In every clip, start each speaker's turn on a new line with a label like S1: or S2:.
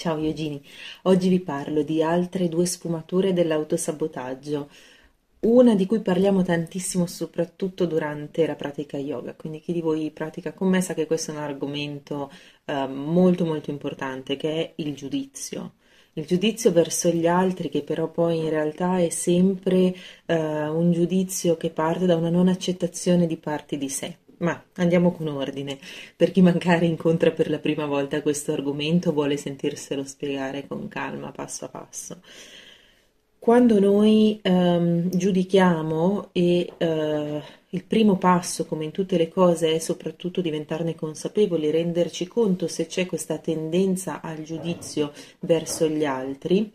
S1: Ciao Iogini, oggi vi parlo di altre due sfumature dell'autosabotaggio, una di cui parliamo tantissimo soprattutto durante la pratica yoga, quindi chi di voi pratica con me sa che questo è un argomento eh, molto molto importante che è il giudizio. Il giudizio verso gli altri che però poi in realtà è sempre eh, un giudizio che parte da una non accettazione di parti di sé. Ma andiamo con ordine. Per chi magari incontra per la prima volta questo argomento, vuole sentirselo spiegare con calma, passo a passo. Quando noi ehm, giudichiamo e eh, il primo passo, come in tutte le cose, è soprattutto diventarne consapevoli, renderci conto se c'è questa tendenza al giudizio verso gli altri,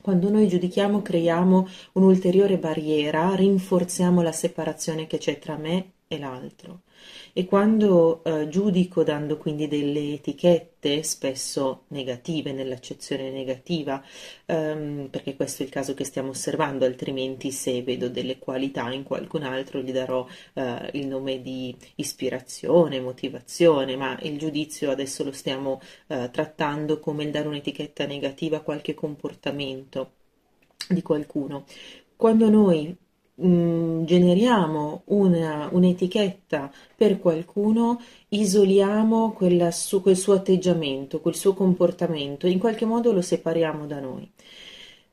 S1: quando noi giudichiamo creiamo un'ulteriore barriera, rinforziamo la separazione che c'è tra me e l'altro. E quando eh, giudico dando quindi delle etichette, spesso negative, nell'accezione negativa, ehm, perché questo è il caso che stiamo osservando, altrimenti se vedo delle qualità in qualcun altro gli darò eh, il nome di ispirazione, motivazione, ma il giudizio adesso lo stiamo eh, trattando come il dare un'etichetta negativa a qualche comportamento di qualcuno. Quando noi mm, generiamo una, un'etichetta per qualcuno, isoliamo quella, su, quel suo atteggiamento, quel suo comportamento, in qualche modo lo separiamo da noi.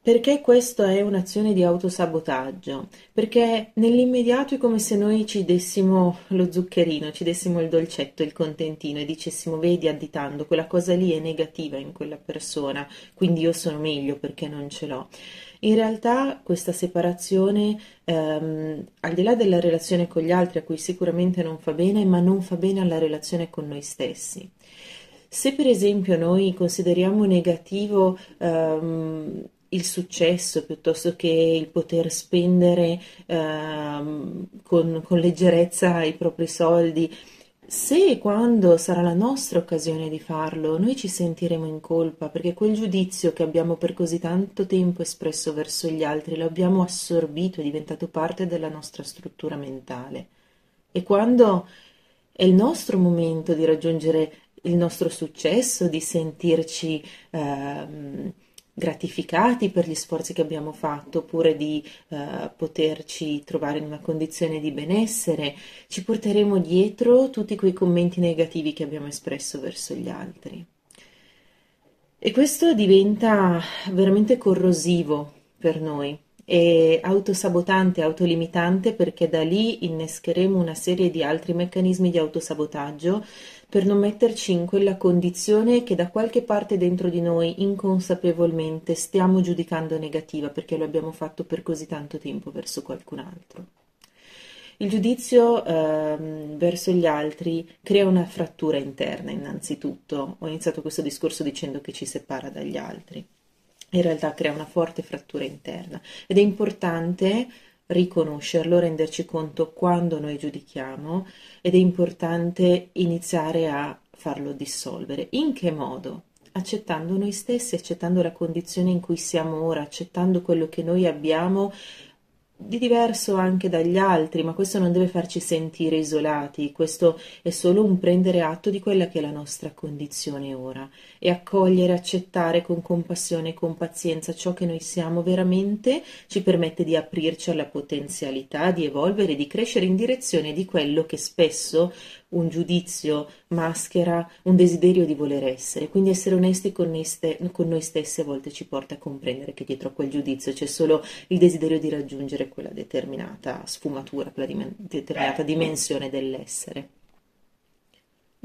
S1: Perché questa è un'azione di autosabotaggio? Perché nell'immediato è come se noi ci dessimo lo zuccherino, ci dessimo il dolcetto, il contentino e dicessimo vedi additando, quella cosa lì è negativa in quella persona, quindi io sono meglio perché non ce l'ho. In realtà questa separazione, ehm, al di là della relazione con gli altri, a cui sicuramente non fa bene, ma non fa bene alla relazione con noi stessi. Se per esempio noi consideriamo negativo ehm, il successo piuttosto che il poter spendere ehm, con, con leggerezza i propri soldi, se e quando sarà la nostra occasione di farlo, noi ci sentiremo in colpa perché quel giudizio che abbiamo per così tanto tempo espresso verso gli altri lo abbiamo assorbito, è diventato parte della nostra struttura mentale. E quando è il nostro momento di raggiungere il nostro successo, di sentirci eh, gratificati per gli sforzi che abbiamo fatto oppure di uh, poterci trovare in una condizione di benessere, ci porteremo dietro tutti quei commenti negativi che abbiamo espresso verso gli altri. E questo diventa veramente corrosivo per noi e autosabotante, autolimitante perché da lì innescheremo una serie di altri meccanismi di autosabotaggio per non metterci in quella condizione che da qualche parte dentro di noi inconsapevolmente stiamo giudicando negativa perché lo abbiamo fatto per così tanto tempo verso qualcun altro. Il giudizio ehm, verso gli altri crea una frattura interna innanzitutto. Ho iniziato questo discorso dicendo che ci separa dagli altri. In realtà crea una forte frattura interna ed è importante riconoscerlo, renderci conto quando noi giudichiamo ed è importante iniziare a farlo dissolvere. In che modo? Accettando noi stessi, accettando la condizione in cui siamo ora, accettando quello che noi abbiamo di diverso anche dagli altri, ma questo non deve farci sentire isolati, questo è solo un prendere atto di quella che è la nostra condizione ora e accogliere, accettare con compassione e con pazienza ciò che noi siamo veramente ci permette di aprirci alla potenzialità di evolvere, di crescere in direzione di quello che spesso un giudizio maschera un desiderio di voler essere, quindi essere onesti con noi, ste- con noi stessi a volte ci porta a comprendere che dietro a quel giudizio c'è solo il desiderio di raggiungere quella determinata sfumatura, quella dim- determinata dimensione dell'essere.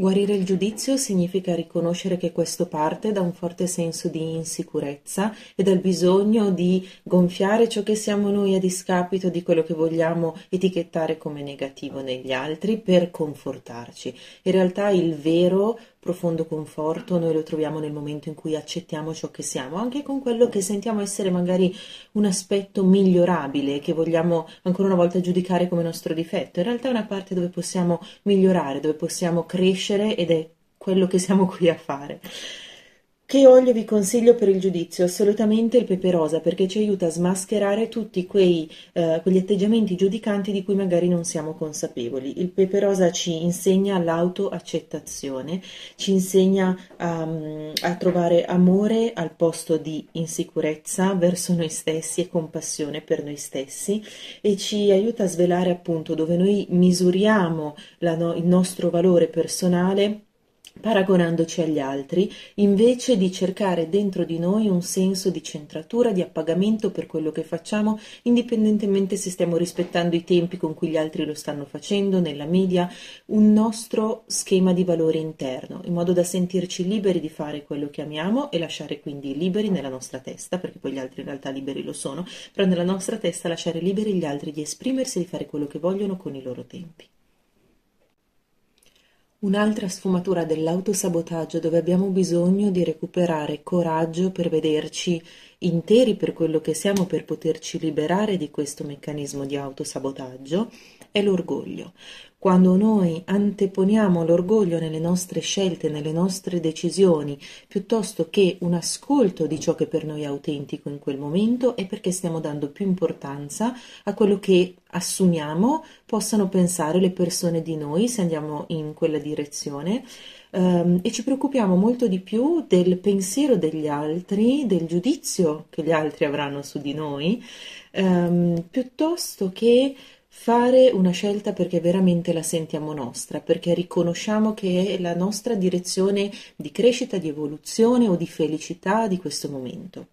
S1: Guarire il giudizio significa riconoscere che questo parte da un forte senso di insicurezza e dal bisogno di gonfiare ciò che siamo noi a discapito di quello che vogliamo etichettare come negativo negli altri per confortarci. In realtà il vero profondo conforto noi lo troviamo nel momento in cui accettiamo ciò che siamo, anche con quello che sentiamo essere magari un aspetto migliorabile, che vogliamo ancora una volta giudicare come nostro difetto. In realtà è una parte dove possiamo migliorare, dove possiamo crescere ed è quello che siamo qui a fare. Che olio vi consiglio per il giudizio? Assolutamente il pepe rosa perché ci aiuta a smascherare tutti quei, eh, quegli atteggiamenti giudicanti di cui magari non siamo consapevoli. Il pepe rosa ci insegna l'autoaccettazione, ci insegna a, a trovare amore al posto di insicurezza verso noi stessi e compassione per noi stessi e ci aiuta a svelare appunto dove noi misuriamo la, il nostro valore personale paragonandoci agli altri, invece di cercare dentro di noi un senso di centratura, di appagamento per quello che facciamo, indipendentemente se stiamo rispettando i tempi con cui gli altri lo stanno facendo, nella media, un nostro schema di valore interno, in modo da sentirci liberi di fare quello che amiamo e lasciare quindi liberi nella nostra testa, perché poi gli altri in realtà liberi lo sono, però nella nostra testa lasciare liberi gli altri di esprimersi e di fare quello che vogliono con i loro tempi. Un'altra sfumatura dell'autosabotaggio dove abbiamo bisogno di recuperare coraggio per vederci interi per quello che siamo per poterci liberare di questo meccanismo di autosabotaggio è l'orgoglio. Quando noi anteponiamo l'orgoglio nelle nostre scelte, nelle nostre decisioni, piuttosto che un ascolto di ciò che per noi è autentico in quel momento, è perché stiamo dando più importanza a quello che assumiamo possano pensare le persone di noi se andiamo in quella direzione um, e ci preoccupiamo molto di più del pensiero degli altri, del giudizio che gli altri avranno su di noi, um, piuttosto che fare una scelta perché veramente la sentiamo nostra, perché riconosciamo che è la nostra direzione di crescita, di evoluzione o di felicità di questo momento.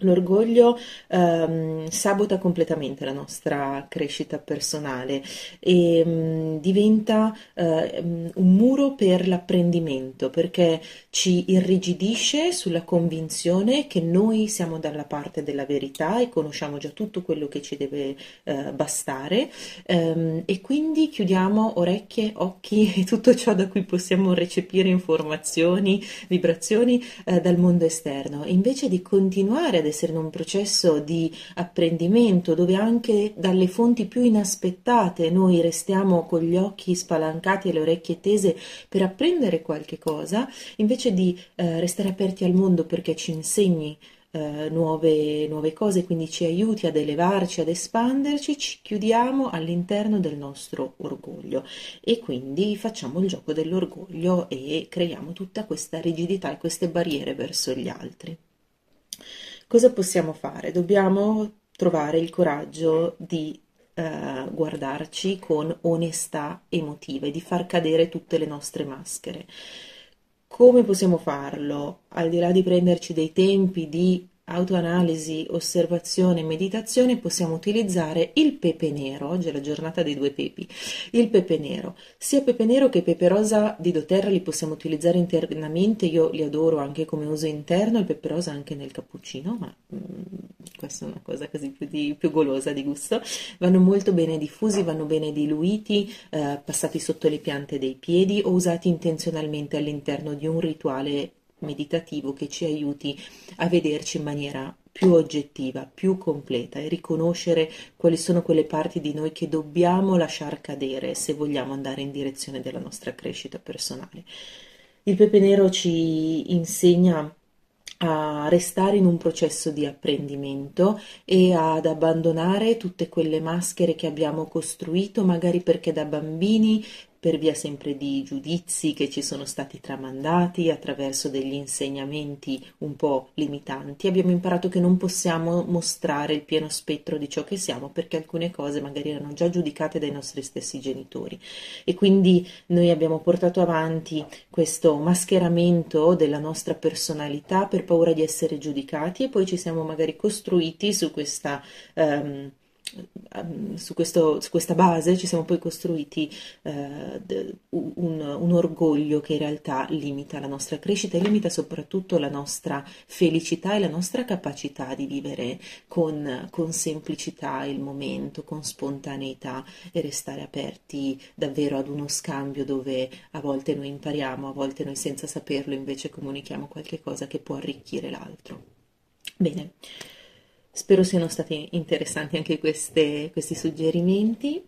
S1: L'orgoglio ehm, sabota completamente la nostra crescita personale e mh, mm, diventa eh, un muro per l'apprendimento perché ci irrigidisce sulla convinzione che noi siamo dalla parte della verità e conosciamo già tutto quello che ci deve eh, bastare ehm, e quindi chiudiamo orecchie, occhi e tutto ciò da cui possiamo recepire informazioni, vibrazioni eh, dal mondo esterno. E invece di continuare ad essere in un processo di apprendimento dove anche dalle fonti più inaspettate noi restiamo con gli occhi spalancati e le orecchie tese per apprendere qualche cosa, invece di eh, restare aperti al mondo perché ci insegni eh, nuove, nuove cose, quindi ci aiuti ad elevarci, ad espanderci, ci chiudiamo all'interno del nostro orgoglio e quindi facciamo il gioco dell'orgoglio e creiamo tutta questa rigidità e queste barriere verso gli altri. Cosa possiamo fare? Dobbiamo trovare il coraggio di eh, guardarci con onestà emotiva e di far cadere tutte le nostre maschere. Come possiamo farlo? Al di là di prenderci dei tempi di autoanalisi, osservazione meditazione possiamo utilizzare il pepe nero, oggi è la giornata dei due pepi, il pepe nero, sia pepe nero che pepe rosa di doTERRA li possiamo utilizzare internamente, io li adoro anche come uso interno, il pepe rosa anche nel cappuccino, ma mm, questa è una cosa così più, di, più, golosa di gusto, vanno molto bene diffusi, vanno bene diluiti, eh, passati sotto le piante dei piedi o usati intenzionalmente all'interno di un rituale meditativo che ci aiuti a vederci in maniera più oggettiva, più completa e riconoscere quali sono quelle parti di noi che dobbiamo lasciar cadere se vogliamo andare in direzione della nostra crescita personale. Il pepe nero ci insegna a restare in un processo di apprendimento e ad abbandonare tutte quelle maschere che abbiamo costruito, magari perché da bambini per via sempre di giudizi che ci sono stati tramandati attraverso degli insegnamenti un po' limitanti, abbiamo imparato che non possiamo mostrare il pieno spettro di ciò che siamo perché alcune cose magari erano già giudicate dai nostri stessi genitori. E quindi noi abbiamo portato avanti questo mascheramento della nostra personalità per paura di essere giudicati e poi ci siamo magari costruiti su questa Ehm, su, questo, su, questa base ci siamo poi costruiti eh, un, un, orgoglio che in realtà limita la nostra crescita e limita soprattutto la nostra felicità e la nostra capacità di vivere con, con semplicità il momento, con spontaneità e restare aperti davvero ad uno scambio dove a volte noi impariamo, a volte noi senza saperlo invece comunichiamo qualche cosa che può arricchire l'altro. Bene. Spero siano stati interessanti anche queste, questi suggerimenti.